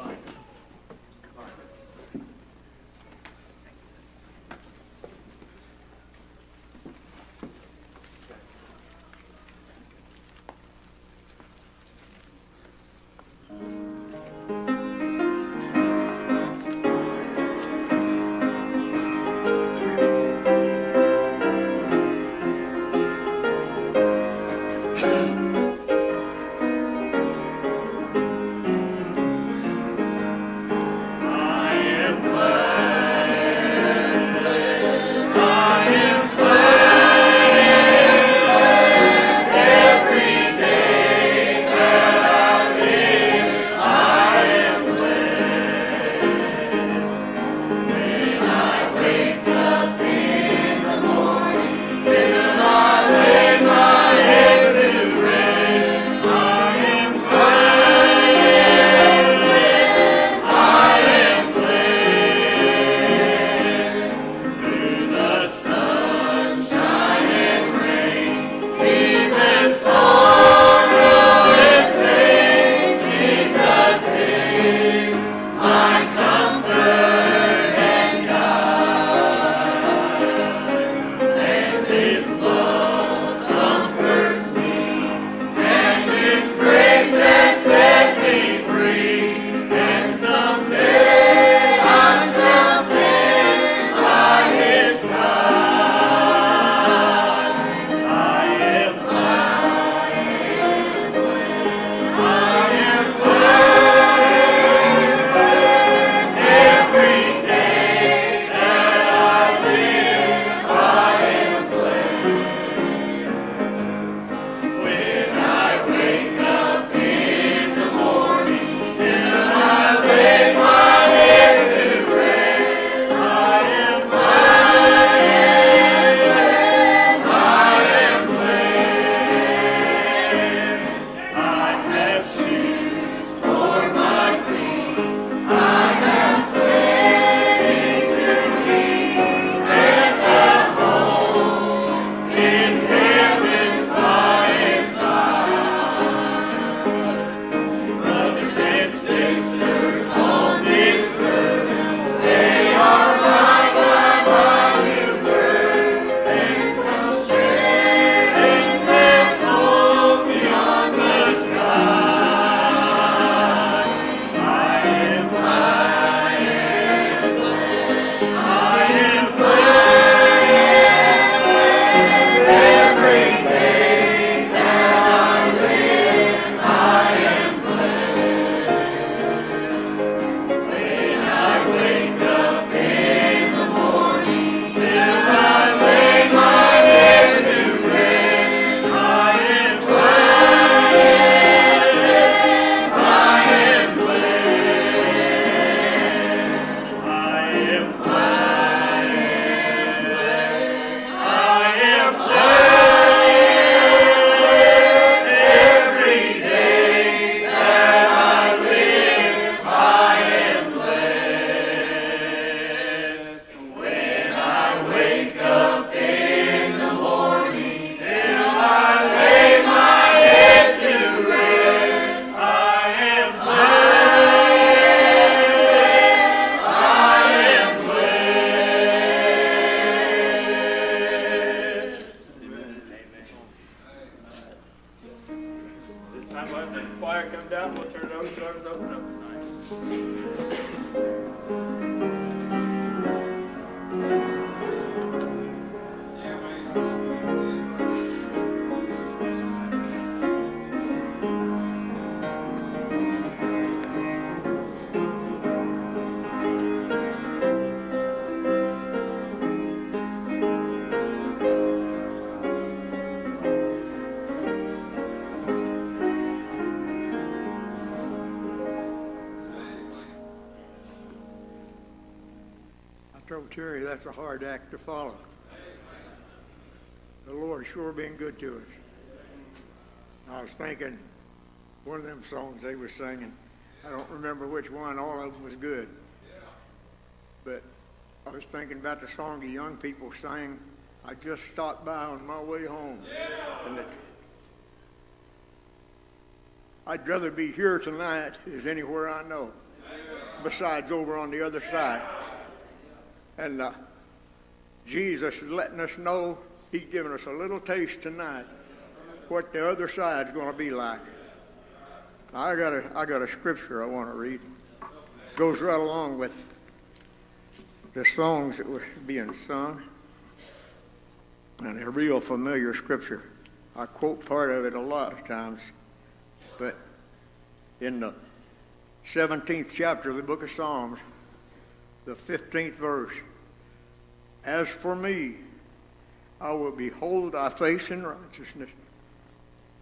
I that's a hard act to follow. The Lord sure been good to us. I was thinking, one of them songs they were singing, I don't remember which one, all of them was good. But I was thinking about the song the young people sang, I just stopped by on my way home. And it, I'd rather be here tonight as anywhere I know, besides over on the other side. And uh, Jesus is letting us know He's giving us a little taste tonight what the other side's going to be like. I got a I got a scripture I want to read. Goes right along with the songs that were being sung, and a real familiar scripture. I quote part of it a lot of times, but in the 17th chapter of the book of Psalms, the 15th verse. As for me, I will behold thy face in righteousness.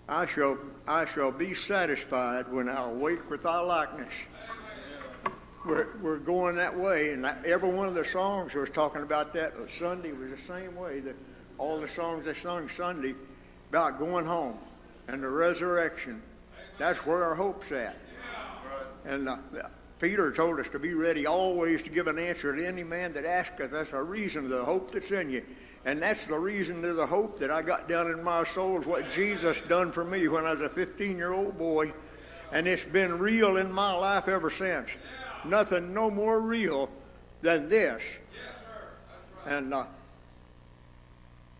I shall, I shall be satisfied when I awake with thy likeness. We're, we're going that way, and every one of the songs was talking about that. Sunday was the same way. That all the songs they sung Sunday about going home and the resurrection. That's where our hope's at. And uh, Peter told us to be ready always to give an answer to any man that asketh us. That's a reason of the hope that's in you. And that's the reason to the hope that I got down in my soul is what Jesus done for me when I was a 15 year old boy. And it's been real in my life ever since. Nothing no more real than this. And uh,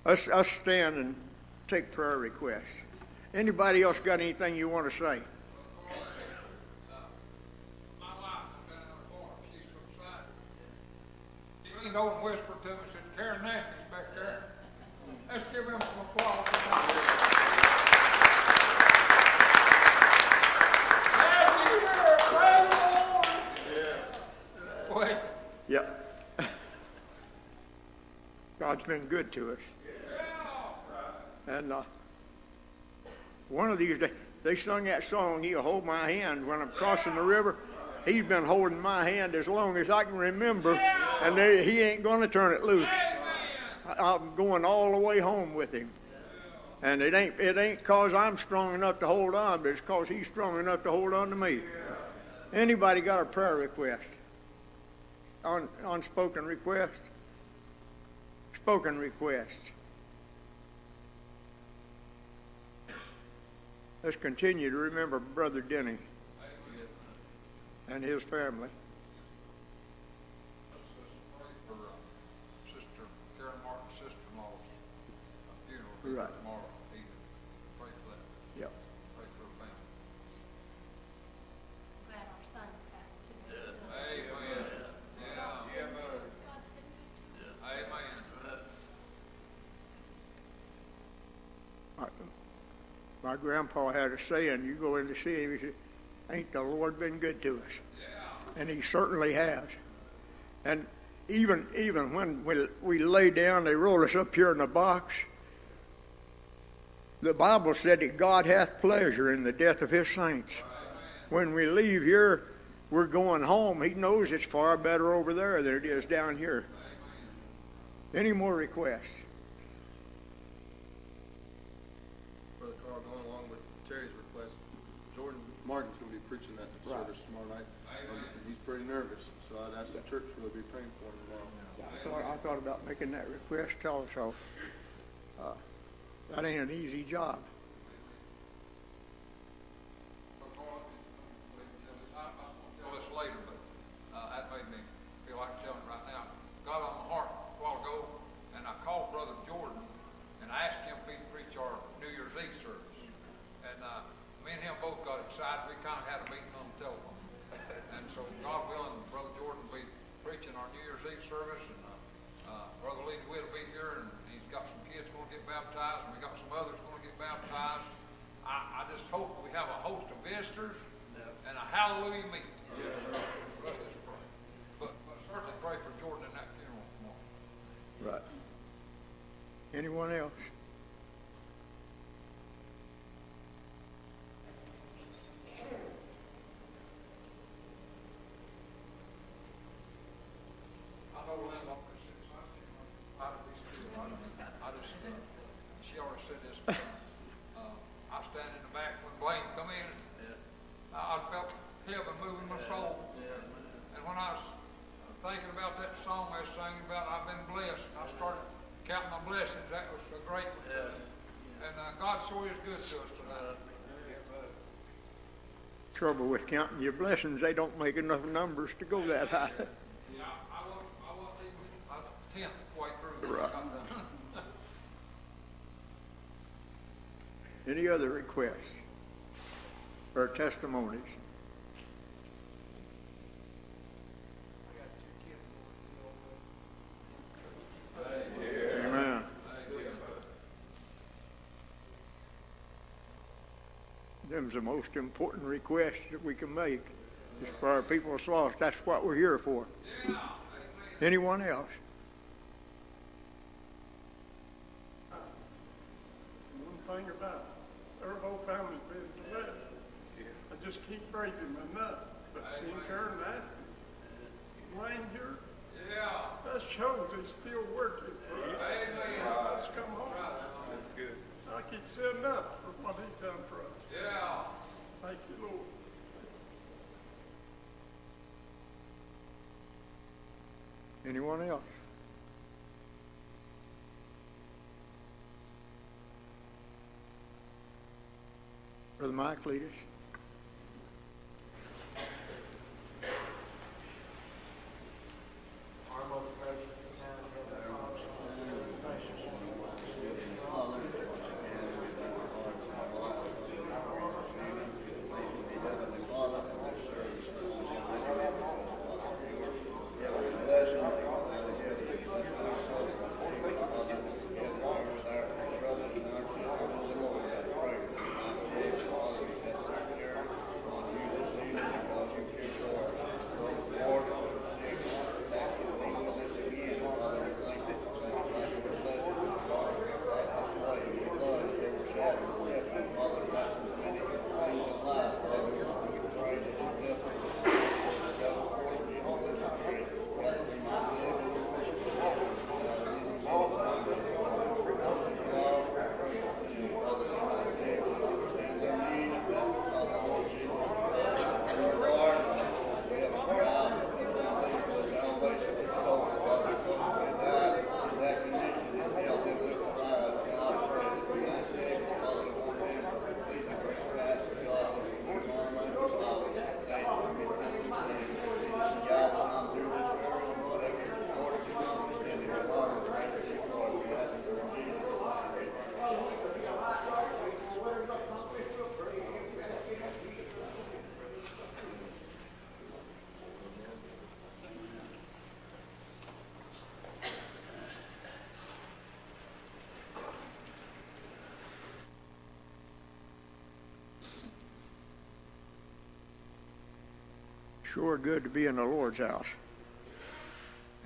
us, us stand and take prayer requests. Anybody else got anything you want to say? My wife has been in a bar, she's from Slidell. Leaned and whispered to me, said, Karen Nathan's back there. Let's give him some applause. Happy year, praise the Lord. Wait, Yep. God's been good to us. And uh, one of these days, they sung that song, He'll Hold My Hand when I'm crossing the river. He's been holding my hand as long as I can remember, and they, he ain't going to turn it loose. I, I'm going all the way home with him. And it ain't it ain't cause I'm strong enough to hold on, but it's cause he's strong enough to hold on to me. Anybody got a prayer request? On unspoken request? Spoken request. Let's continue to remember Brother Denny funeral his be Right. tomorrow evening. Pray for that, Yep. pray for her family. Glad our son's back too. Amen. Yeah. God's been good to. Amen. My grandpa had a saying, you go in to see him, he said, ain't the Lord been good to us? And he certainly has. And even even when we, we lay down, they roll us up here in a box. The Bible said that God hath pleasure in the death of his saints. When we leave here, we're going home. He knows it's far better over there than it is down here. Any more requests? Brother Carl, going along with Terry's request, Jordan Martin's going to be preaching that Right. service tomorrow night. and He's pretty nervous, so I'd ask the church really be praying for him tomorrow. I thought, I thought about making that request also. Uh, that ain't an easy job. Well, me I, I was tell this later, but, uh, that made me feel like telling right now. Got on my heart a while ago, and I called Brother Jordan, and asked him if he'd preach our New Year's Eve service. And, uh, me and him both side, we kind of had a meeting on the telephone. And so God willing, Brother Jordan will be preaching our New Year's Eve service, and, uh, uh, Brother Lee DeWitt will be here, and he's got some kids gonna get baptized, and we got some others gonna get baptized. I, I just hope we have a host of visitors and a hallelujah meeting. Let's just pray. But, but certainly pray for Jordan in that funeral tomorrow. Right. Anyone else? I know Lynn always says, I see her, I to be still, I don't- I just, uh, she already said this, uh, I stand in the back when Blaine come in, I, I felt heaven moving my soul. And when I was thinking about that song they was singing about, I've been blessed, and I started counting my blessings, that was a great one. And, uh, God sure is good to us tonight. Trouble with counting your blessings, they don't make enough numbers to go that high. Yeah, I wasn't, I wasn't even, I was tenth way through. when I Right. Any other requests or testimonies? Amen. Them's the most important request that we can make, is for our people that's lost. That's what we're here for. Anyone else? One thing about her whole family's been blessed. I just keep praising them enough, but seeing her and that, Wayne here, Yeah, that shows he's still working for us. amen, Let's come home. That's good. I keep saying enough for what he's done for us. Yeah. Thank you, Lord. Anyone else? Brother Mike, lead us. Sure good to be in the Lord's house.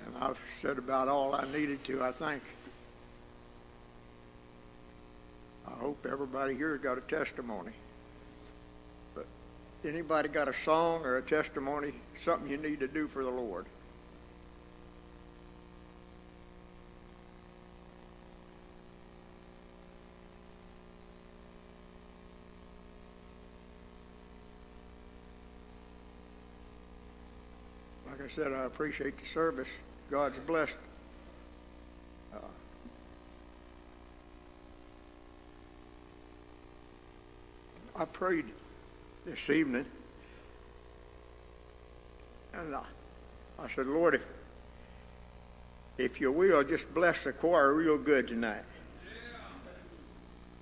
And I've said about all I needed to, I think. I hope everybody here's got a testimony. But anybody got a song or a testimony, something you need to do for the Lord? Said, I appreciate the service. God's blessed. Uh, I prayed this evening, and I, I said, Lord, if, if you will, just bless the choir real good tonight.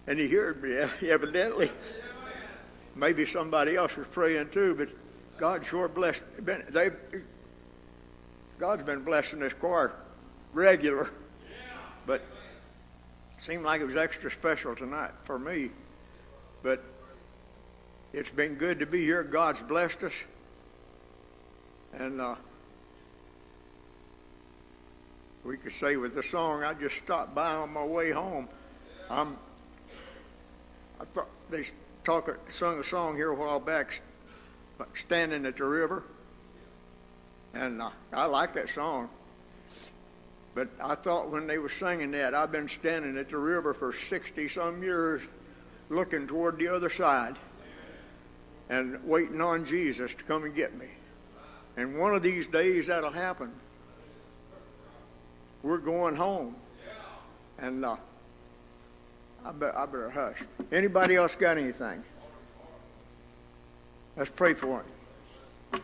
And he heard me, evidently. maybe somebody else was praying too, but God sure blessed. They, God's been blessing this choir regular, but seemed like it was extra special tonight for me. But it's been good to be here. God's blessed us, and uh, we could say with the song, I just stopped by on my way home. I'm, I thought they talk, sung a song here a while back, standing at the river, and uh, I like that song. But I thought when they were singing that, I've been standing at the river for 60 some years looking toward the other side and waiting on Jesus to come and get me. And one of these days that'll happen. We're going home. And uh, I, I better hush. Anybody else got anything? Let's pray for him.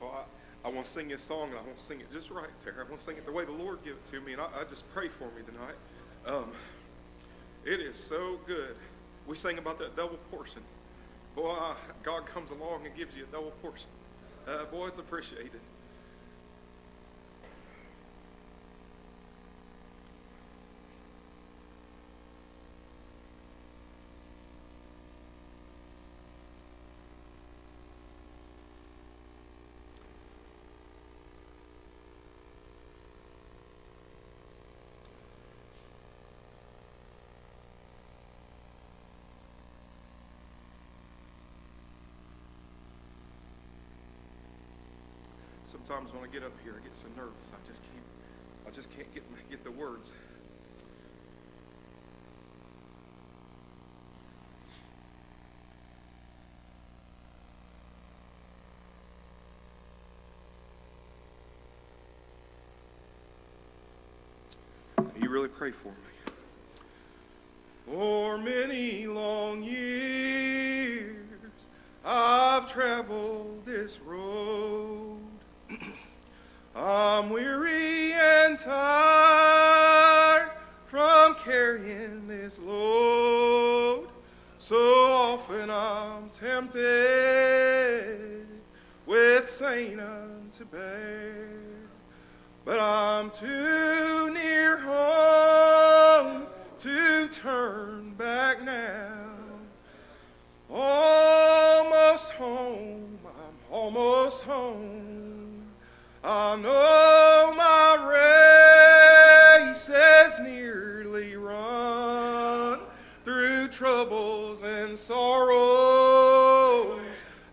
Well, I, want to sing this song, and I want to sing it just right, Terry. I want to sing it the way the Lord gave it to me, and I, I just pray for me tonight. Um, it is so good. We sing about that double portion. Boy, God comes along and gives you a double portion. Uh, boy, it's appreciated. Sometimes when I get up here, I get so nervous. I just can't. I just can't get get the words. You really pray for me. For many long years, I've traveled this road. I'm weary and tired from carrying this load. So often I'm tempted with saying unto bear, but I'm too near home to turn back now. Almost home, I'm almost home. I know my race is nearly run through troubles and sorrows.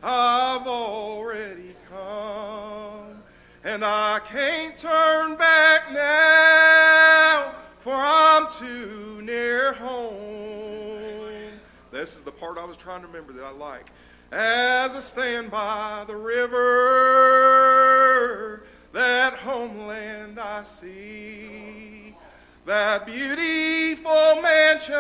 I've already come, and I can't turn back now, for I'm too near home. This is the part I was trying to remember that I like. As I stand by the river, that homeland I see, that beautiful mansion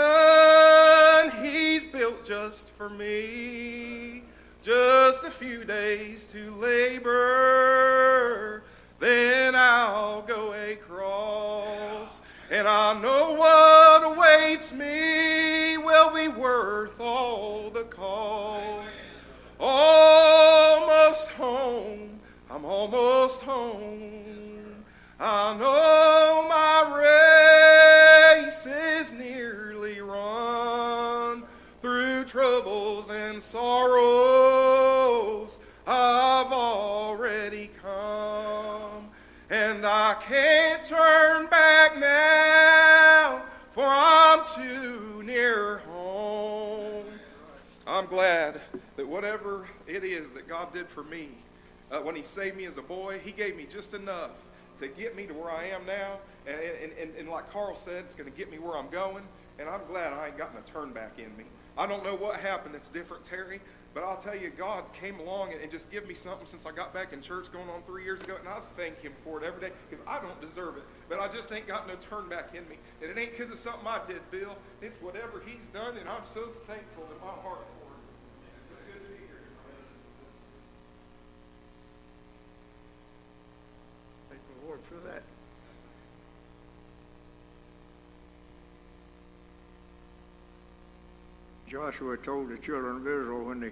he's built just for me. Just a few days to labor, then I'll go across. And I know what awaits me will be worth all the cost. Almost home, I'm almost home. I know my race is nearly run through troubles and sorrows. I've already come, and I can't turn back now, for I'm too near home. I'm glad that whatever it is that God did for me, uh, when He saved me as a boy, He gave me just enough to get me to where I am now. And, and, and, and like Carl said, it's going to get me where I'm going. And I'm glad I ain't gotten a turn back in me. I don't know what happened that's different, Terry, but I'll tell you, God came along and, and just give me something since I got back in church going on three years ago, and I thank Him for it every day because I don't deserve it, but I just ain't got no turn back in me. And it ain't because of something I did, Bill. It's whatever He's done, and I'm so thankful in my heart for it. It's good to be here. Thank the Lord for that. Joshua told the children of Israel when they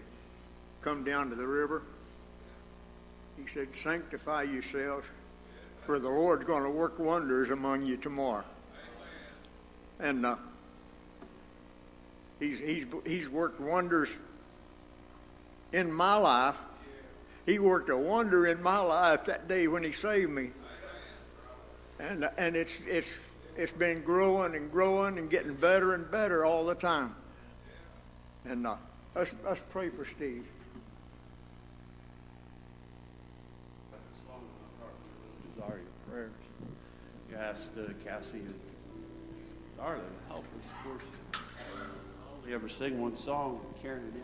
come down to the river, he said, Sanctify yourselves, for the Lord's going to work wonders among you tomorrow. And uh, he's, he's, he's worked wonders in my life. He worked a wonder in my life that day when he saved me. And, and it's, it's, it's been growing and growing and getting better and better all the time. And uh, let's, let's pray for Steve. desire your prayers. You asked uh, Cassie and Darla to help us. Of course, only ever sing one song. Karen did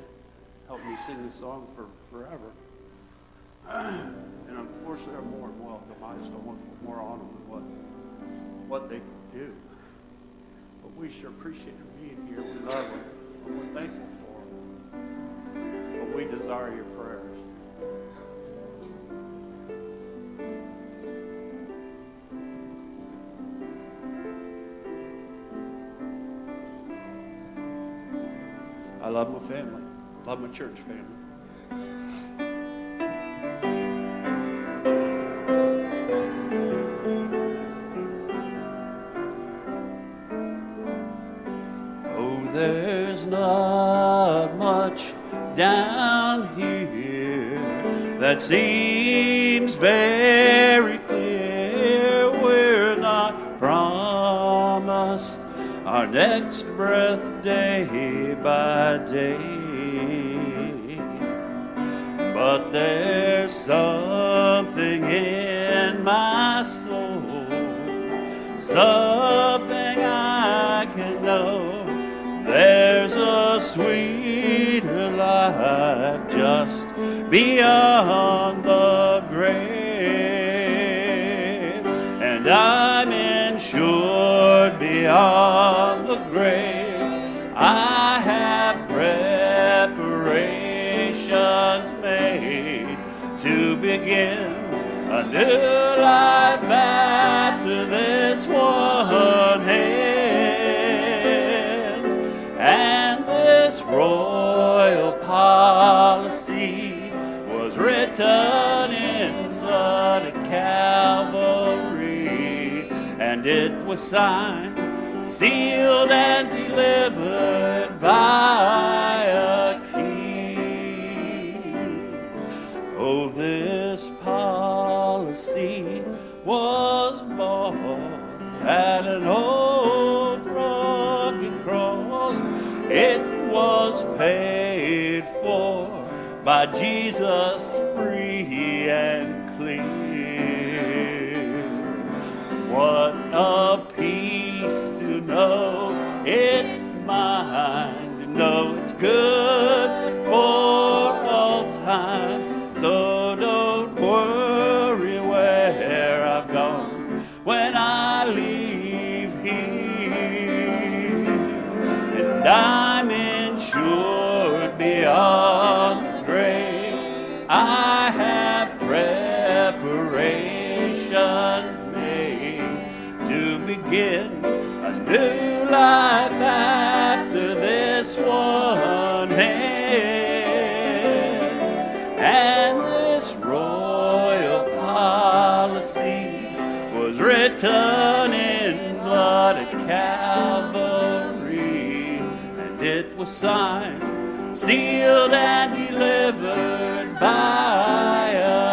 help me sing the song for forever. and of course, they're more than welcome. I just don't want to put more on them than what, what they can do. But we sure appreciate them being here. We love them. And we're thankful for them. But we desire your prayers. I love my family. Love my church family. Seems very clear. We're not promised our next breath day by day. Was signed, sealed, and delivered by a king. Oh, this policy was bought at an old rugged cross. It was paid for by Jesus, was signed, sealed, and delivered by a.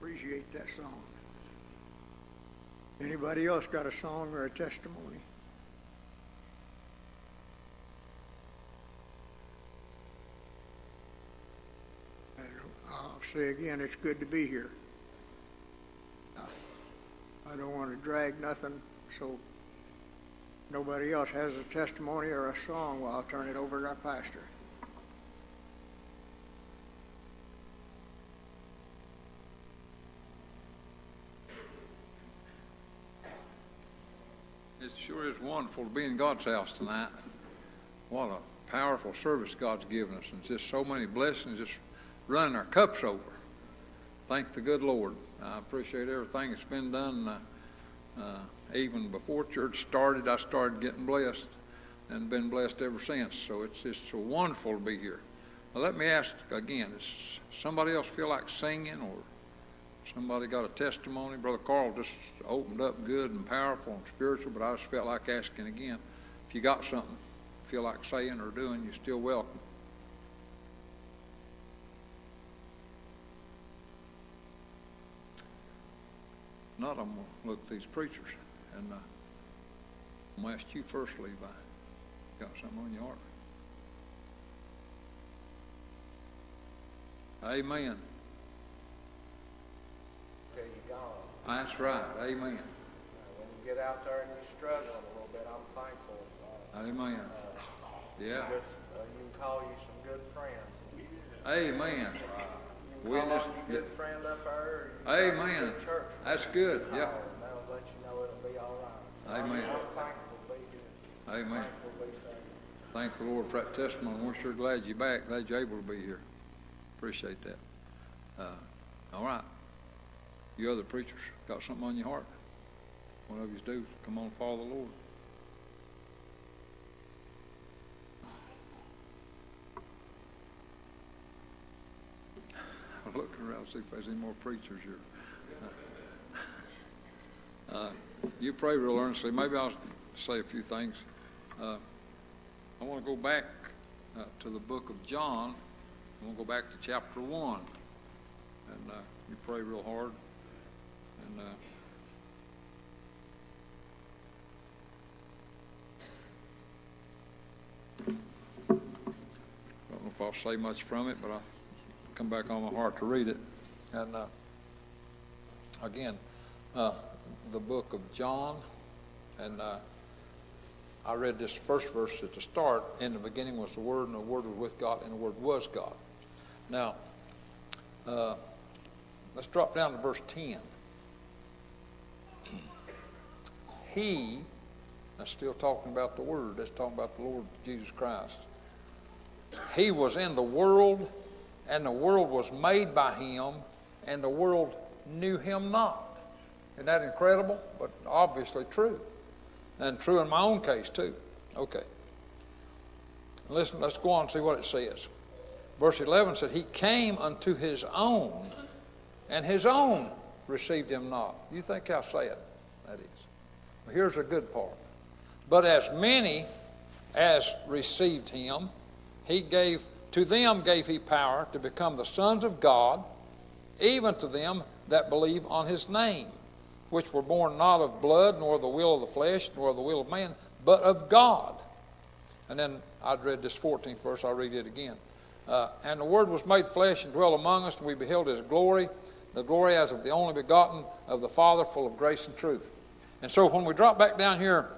Appreciate that song. Anybody else got a song or a testimony? I'll say again, it's good to be here. I don't want to drag nothing, so nobody else has a testimony or a song, well, I'll turn it over to our pastor. It sure is wonderful to be in God's house tonight. What a powerful service God's given us, and just so many blessings just running our cups over. Thank the good Lord. I appreciate everything that's been done. Uh, uh, even before church started, I started getting blessed and been blessed ever since. So it's just so wonderful to be here. Now, let me ask again: Does somebody else feel like singing, or somebody got a testimony? Brother Carl just opened up good and powerful and spiritual, but I just felt like asking again. If you got something, feel like saying or doing, you're still welcome. Not, I'm going to look at these preachers. And uh, I'm going to ask you first, Levi. Got something on your heart? Amen. Till you gone. That's right. Amen. When you get out there and you're struggling a little bit, I'm thankful. Uh, Amen. uh, Yeah. Just, uh, you can call you some good friends. Amen. You We just- your good friend up there. or you can call some Amen. good church That's good. And That'll let you know it'll be all right. Amen. I'm thankful to be here. Amen. Thankful to be saved. Thank the Lord for that testimony. We're sure glad you're back. Glad you're able to be here. Appreciate that. Uh, all right. You other preachers got something on your heart? One of you do. Come on, follow the Lord. I'm looking around to see if there's any more preachers here. Uh, you pray real earnestly. Maybe I'll say a few things. Uh, I want to go back uh, to the book of John. I want to go back to chapter 1. And uh, you pray real hard. Uh, I don't know if I'll say much from it, but I come back on my heart to read it. And uh, again, uh, the book of John, and uh, I read this first verse at the start. In the beginning was the Word, and the Word was with God, and the Word was God. Now, uh, let's drop down to verse 10. He, that's still talking about the Word, that's talking about the Lord Jesus Christ. He was in the world, and the world was made by him, and the world knew him not. Isn't that incredible? But obviously true. And true in my own case, too. Okay. Listen, let's go on and see what it says. Verse 11 said, He came unto his own, and his own received him not. You think how sad here's a good part. But as many as received him, he gave to them gave he power to become the sons of God, even to them that believe on his name, which were born not of blood, nor the will of the flesh, nor the will of man, but of God. And then I'd read this 14th verse, I'll read it again. Uh, and the Word was made flesh and dwelt among us, and we beheld his glory, the glory as of the only begotten of the Father, full of grace and truth. And so when we drop back down here,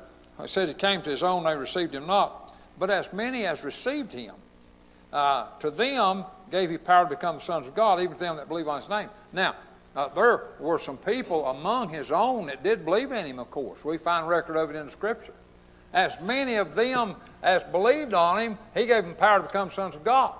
it says he came to his own, they received him not. But as many as received him, uh, to them gave he power to become sons of God, even to them that believe on his name. Now, uh, there were some people among his own that did believe in him, of course. We find record of it in the Scripture. As many of them as believed on him, he gave them power to become sons of God.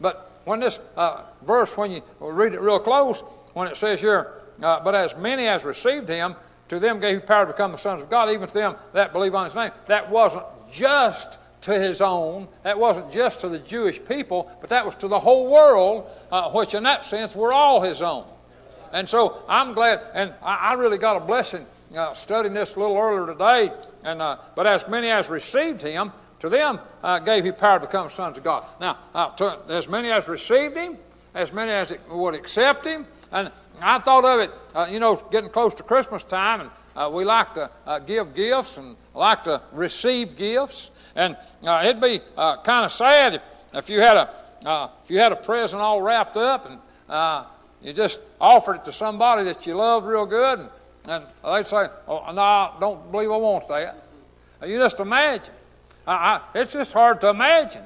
But when this uh, verse, when you read it real close, when it says here, uh, but as many as received him, to them gave he power to become the sons of God, even to them that believe on his name. That wasn't just to his own. That wasn't just to the Jewish people, but that was to the whole world, uh, which in that sense were all his own. And so I'm glad, and I, I really got a blessing uh, studying this a little earlier today. And uh, but as many as received him, to them uh, gave he power to become sons of God. Now, uh, to, as many as received him, as many as would accept him, and I thought of it, uh, you know, getting close to Christmas time, and uh, we like to uh, give gifts and like to receive gifts, and uh, it'd be uh, kind of sad if, if you had a uh, if you had a present all wrapped up and you just offered it to somebody that you loved real good, and, and they'd say, "Oh, no, I don't believe I want that." You just imagine. I, I, it's just hard to imagine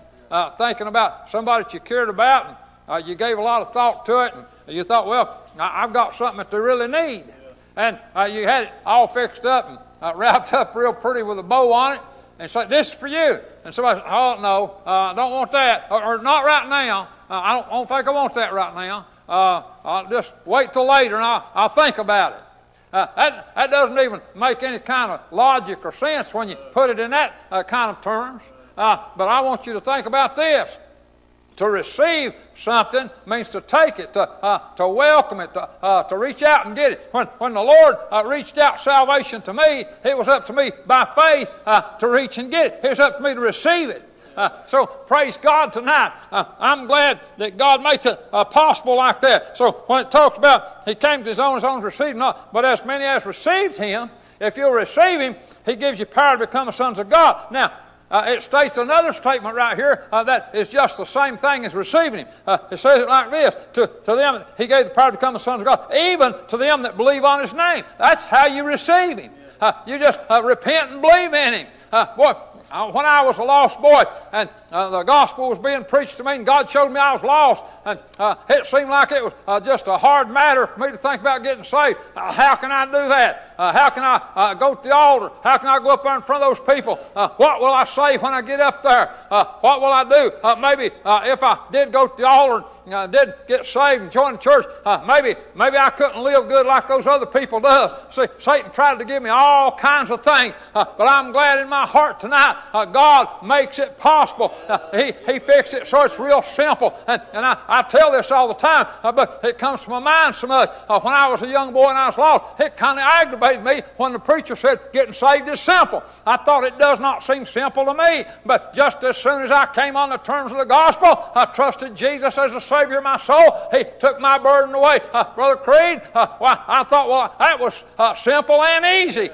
thinking about somebody that you cared about, and you gave a lot of thought to it, and you thought, "Well, I've got something that they really need." and uh, you had it all fixed up and uh, wrapped up real pretty with a bow on it, and say, "This is for you." And somebody said, "Oh no, I don't want that, or, or not right now. Uh, I, don't, I don't think I want that right now. Uh, I'll just wait till later, and I'll, I'll think about it." Uh, that, that doesn't even make any kind of logic or sense when you put it in that uh, kind of terms. Uh, but I want you to think about this. To receive something means to take it, to, uh, to welcome it, to, uh, to reach out and get it. When, when the Lord uh, reached out salvation to me, it was up to me by faith uh, to reach and get it. It was up to me to receive it. Uh, so praise God tonight. Uh, I'm glad that God makes it uh, possible like that. So when it talks about He came to His own, His own received not, but as many as received Him, if you receive Him, He gives you power to become the sons of God. Now, uh, it states another statement right here uh, that is just the same thing as receiving Him. Uh, it says it like this to, to them, He gave the power to become the sons of God, even to them that believe on His name. That's how you receive Him. Uh, you just uh, repent and believe in Him. Uh, boy, when I was a lost boy and uh, the gospel was being preached to me and God showed me I was lost, and uh, it seemed like it was uh, just a hard matter for me to think about getting saved. Uh, how can I do that? Uh, how can I uh, go to the altar? How can I go up there in front of those people? what will I say when I get up there? what will I do? maybe if I did go to the altar and did get saved and join the church, maybe maybe I couldn't live good like those other people does. See, Satan tried to give me all kinds of things, but I'm glad in my heart tonight God makes it possible uh, he, he fixed it so it's real simple. And, and I, I tell this all the time, uh, but it comes to my mind so much. Uh, when I was a young boy and I was lost, it kind of aggravated me when the preacher said getting saved is simple. I thought it does not seem simple to me, but just as soon as I came on the terms of the gospel, I trusted Jesus as the Savior of my soul. He took my burden away. Uh, Brother Creed, uh, well, I thought, well, that was uh, simple and easy.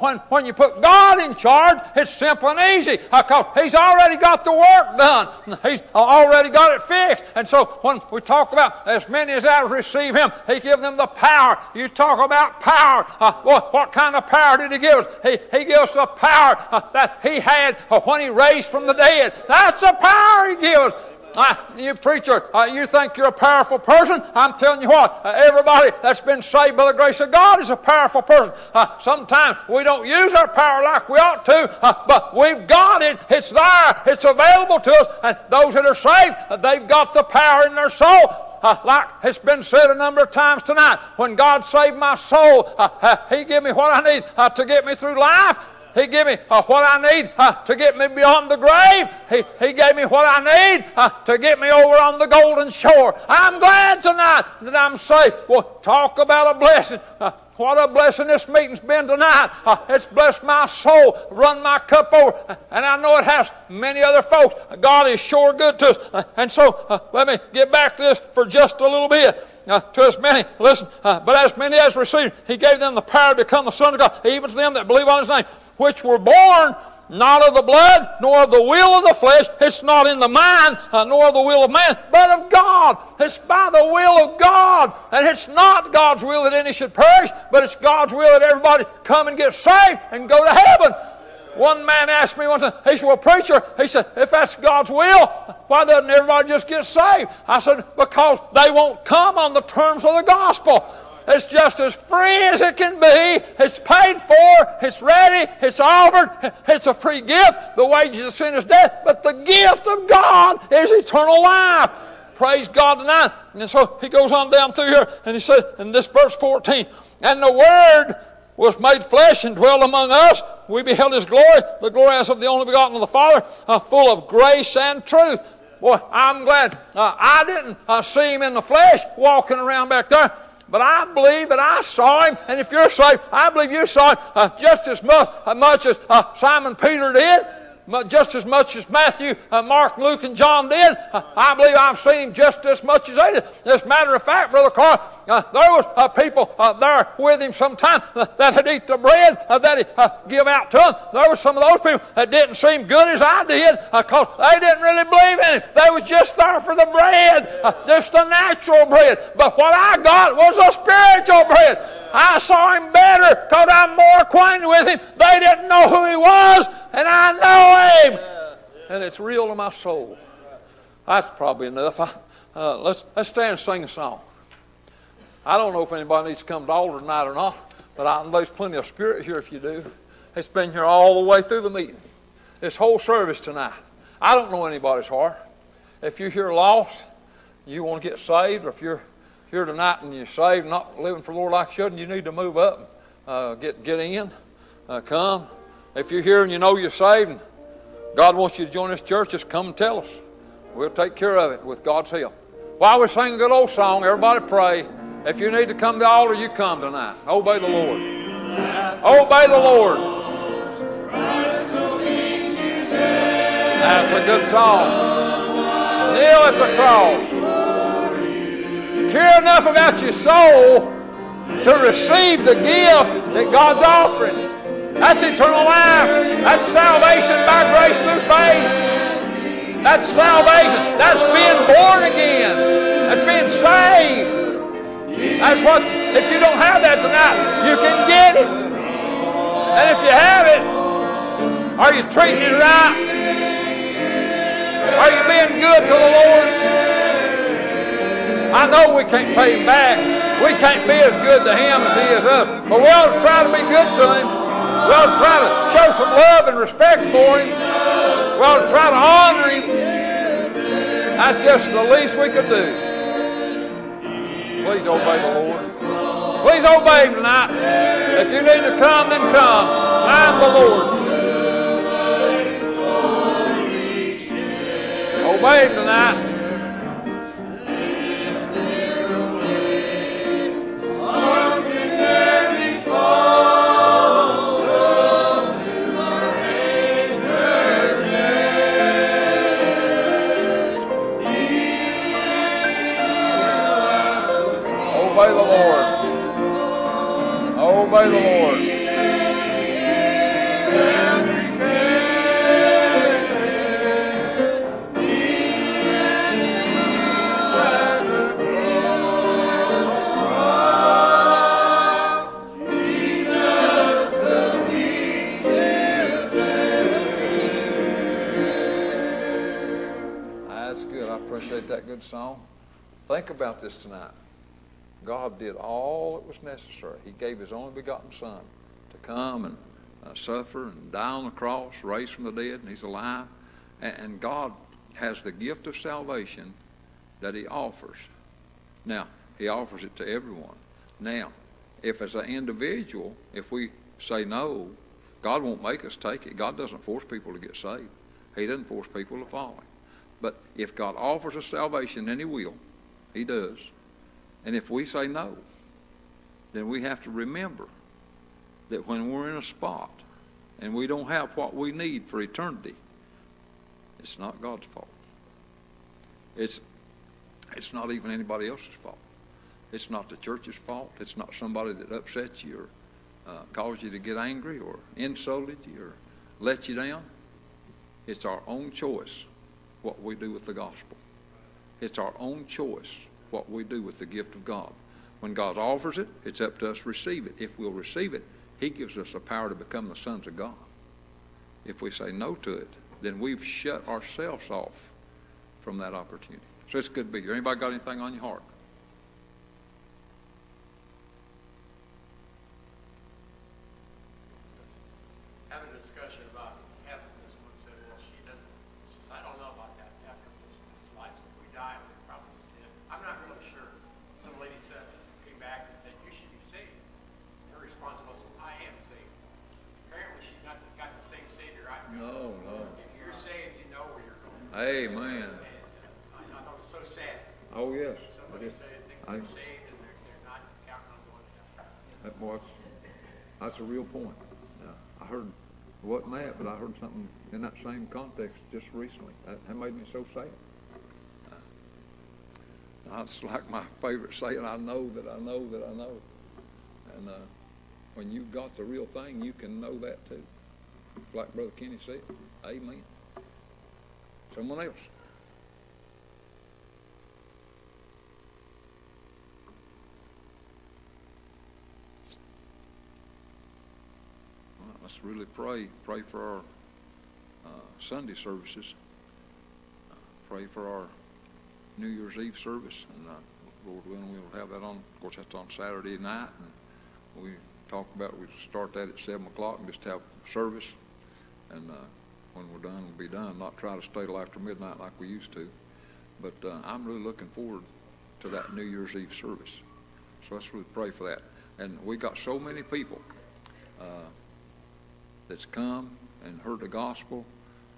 when, when you put God in charge, it's simple and easy because He's already got the work done. He's already got it fixed. And so when we talk about as many as that receive Him, He give them the power. You talk about power. Uh, what, what, kind of power did He give us? He, he gives the power uh, that He had uh, when He raised from the dead. That's the power He gives. Uh, you preacher, uh, you think you're a powerful person? I'm telling you what, uh, everybody that's been saved by the grace of God is a powerful person. Uh, sometimes we don't use our power like we ought to, but we've got it. It's there. It's available to us. And those that are saved, they've got the power in their soul. Uh, like it's been said a number of times tonight, when God saved my soul, uh, uh, He gave me what I need to get me through life. He gave me uh, what I need uh, to get me beyond the grave. He, he gave me what I need uh, to get me over on the golden shore. I'm glad tonight that I'm saved. Well, talk about a blessing. Uh, what a blessing this meeting's been tonight. Uh, it's blessed my soul, run my cup over, and I know it has many other folks. God is sure good to us. Uh, and so let me get back to this for just a little bit. Uh, to as many, listen, uh, but as many as received, he gave them the power to become the sons of God, even to them that believe on his name which were born not of the blood, nor of the will of the flesh. It's not in the mind, uh, nor of the will of man, but of God. It's by the will of God. And it's not God's will that any should perish, but it's God's will that everybody come and get saved and go to heaven. One man asked me one time, he said, Well, preacher, he said, if that's God's will, why doesn't everybody just get saved? I said, Because they won't come on the terms of the gospel. It's just as free as it can be. It's paid for. It's ready. It's offered. It's a free gift. The wages of sin is death, but the gift of God is eternal life. Praise God tonight. And so he goes on down through here and he said in this verse 14, and the Word was made flesh and dwelt among us. We beheld his glory, the glory as of the only begotten of the Father, uh, full of grace and truth. Boy, I'm glad uh, I didn't uh, see him in the flesh walking around back there. But I believe that I saw him, and if you're saved, I believe you saw him uh, just as much, uh, much as uh, Simon Peter did just as much as Matthew, uh, Mark, Luke, and John did. Uh, I believe I've seen him just as much as they did. As a matter of fact, Brother Carl, uh, there was uh, people uh, there with him sometime uh, that had eat the bread that he give out to them. There were some of those people that didn't seem good as I did because they didn't really believe in him. They was just there for the bread, just the natural bread. But what I got was a spiritual bread. I saw him better because I'm more acquainted with him. They didn't know who he was, and I know And it's real to my soul. That's probably enough. I, uh, let's, let's stand and sing a song. I don't know if anybody needs to come to altar tonight or not. But I, there's plenty of spirit here if you do. It's been here all the way through the meeting. This whole service tonight. I don't know anybody's heart. If you're here lost, you want to get saved, or if you're here tonight and you're saved, not living for the Lord like you should, and you need to move up, uh, get get in, uh, come. If you're here and you know you're saved, and God wants you to join this church, just come and tell us. We'll take care of it with God's help. While we sing a good old song, everybody pray. If you need to come to the altar, you come tonight. Obey the Lord. Obey the Lord. That's a good song. Kneel at the cross. Care enough about your soul to receive the gift that God's offering. That's eternal life. That's salvation by grace through faith. That's salvation. That's being born again. That's being saved. That's what, if you don't have that tonight, you can get it. And if you have it, are you treating it right? Are you being good to the Lord? I know we can't pay him back. We can't be as good to him as he is us. But we ought to try to be good to him. We ought to try to show some love and respect for him. We ought to try to honor him. That's just the least we could do. Please obey the Lord. Please obey him tonight. If you need to come, then come. I'm the Lord. Obey him tonight. Obey the Lord. That's good. I appreciate that good song. Think about this tonight. God did all that was necessary. He gave His only begotten Son to come and uh, suffer and die on the cross, raise from the dead, and He's alive. And, and God has the gift of salvation that He offers. Now, He offers it to everyone. Now, if as an individual, if we say no, God won't make us take it. God doesn't force people to get saved. He doesn't force people to follow. But if God offers us salvation, and He will, He does. And if we say no, then we have to remember that when we're in a spot and we don't have what we need for eternity, it's not God's fault. It's, it's not even anybody else's fault. It's not the church's fault. It's not somebody that upsets you or uh, caused you to get angry or insulted you or let you down. It's our own choice what we do with the gospel. It's our own choice what we do with the gift of God. When God offers it, it's up to us to receive it. If we'll receive it, He gives us the power to become the sons of God. If we say no to it, then we've shut ourselves off from that opportunity. So it's good to be here. Anybody got anything on your heart? having a discussion about heaven. This one said, well, she doesn't, she says, I don't know about that after this, this life. If we die, we're probably just dead. I'm not really sure. Some lady said, came back and said, you should be saved. Her response was, I am saved. Apparently, she's not got the same Savior I've got. No, no. If you're saved, you know where you're going. Amen. I I thought it was so sad. Oh, yes. that Somebody I- they're saved and they're, they're not counting on going to heaven. That was, that's a real point. Now, I heard, it wasn't that, but I heard something in that same context just recently. That, that made me so sad. That's like my favorite saying, I know that I know that I know. And, uh, when you've got the real thing, you can know that too. Like Brother Kenny said, amen. Someone else. Right, let's really pray. Pray for our uh, Sunday services. Uh, pray for our New Year's Eve service, and uh, Lord willing, we'll have that on. Of course, that's on Saturday night, and we talked about, we start that at seven o'clock and just have service. And, uh, when we're done, we'll be done, not try to stay till after midnight like we used to. But, uh, I'm really looking forward to that New Year's Eve service. So let's really pray for that. And we got so many people, uh, that's come and heard the gospel,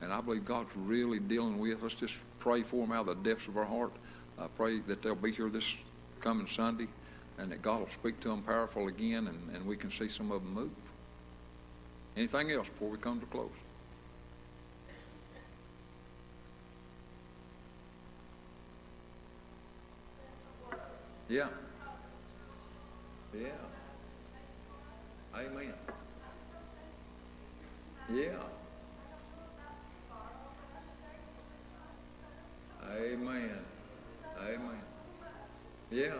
and I believe God's really dealing with. Let's just pray for them out of the depths of our heart. I pray that they'll be here this coming Sunday, and that God will speak to them powerful again, and, and we can see some of them move. Anything else before we come to close? Yeah. Yeah. Amen. Yeah. Amen. Amen. Yeah.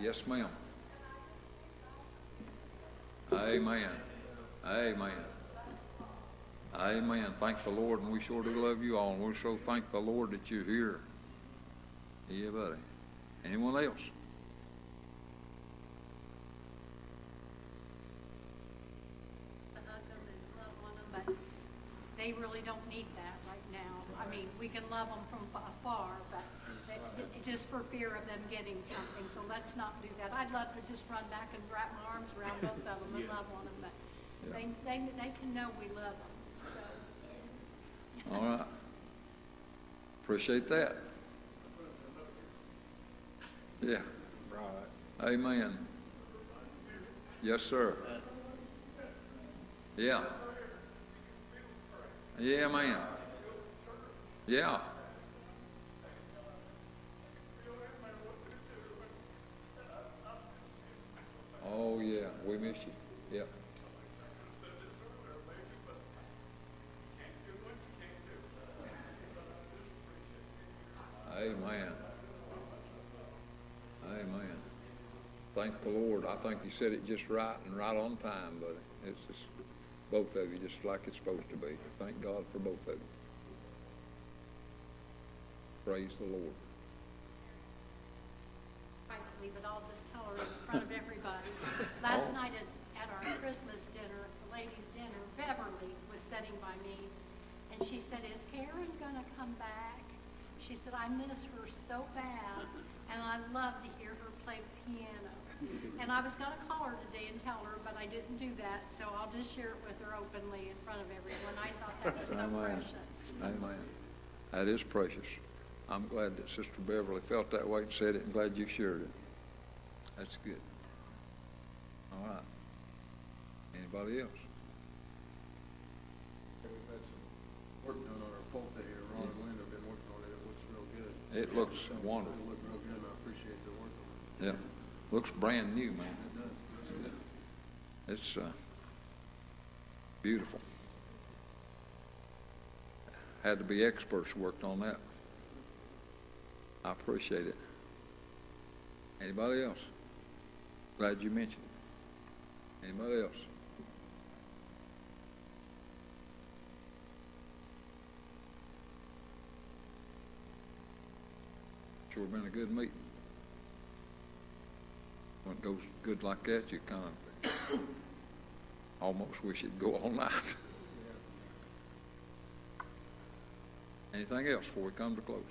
Yes, ma'am. Amen. Amen. Amen. Thank the Lord, and we sure do love you all, and we so thank the Lord that you're here. Yeah, buddy. Anyone else? to hug them and love on them, but they really don't need that right now. I mean, we can love them from afar, but they- just for fear of them getting something, so let's not do that. I'd love to just run back and wrap my arms around both of them and love on them, but they, they, they can know we love them, so. All right. Appreciate that. Yeah. Right. Amen. Yes, sir. Yeah. Yeah, man. Yeah. Oh, yeah, we miss you. Yeah. Amen. Amen. Thank the Lord. I think you said it just right and right on time, buddy. It's just both of you, just like it's supposed to be. Thank God for both of you. Praise the Lord. privately, but I'll just tell her in front of everybody. Last oh. night at, at our Christmas dinner, the ladies' dinner, Beverly was sitting by me, and she said, is Karen gonna come back? She said, I miss her so bad, and I love to hear her play piano. And I was gonna call her today and tell her, but I didn't do that, so I'll just share it with her openly in front of everyone. I thought that was so Amen. precious. Amen. That is precious. I'm glad that Sister Beverly felt that way and said it, and glad you shared it. That's good. All right. Anybody else? We've had some work done on our pulpit here. Ron and Linda have been working on it. It looks real good. It looks wonderful. It looks real good, and I appreciate the work on it. Yeah. Looks brand new, man. It does. It's, uh, beautiful. Had to be experts worked on that. I appreciate it. Anybody else? Glad you mentioned it. Anybody else? Sure been a good meeting. When it goes good like that, you kind of almost wish it'd go all night. Anything else before we come to close?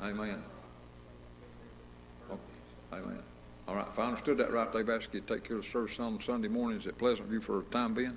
Amen. Oh, Amen. All right, if I understood that right, they've asked you to take care of the service on Sunday mornings at Pleasant View for the time being?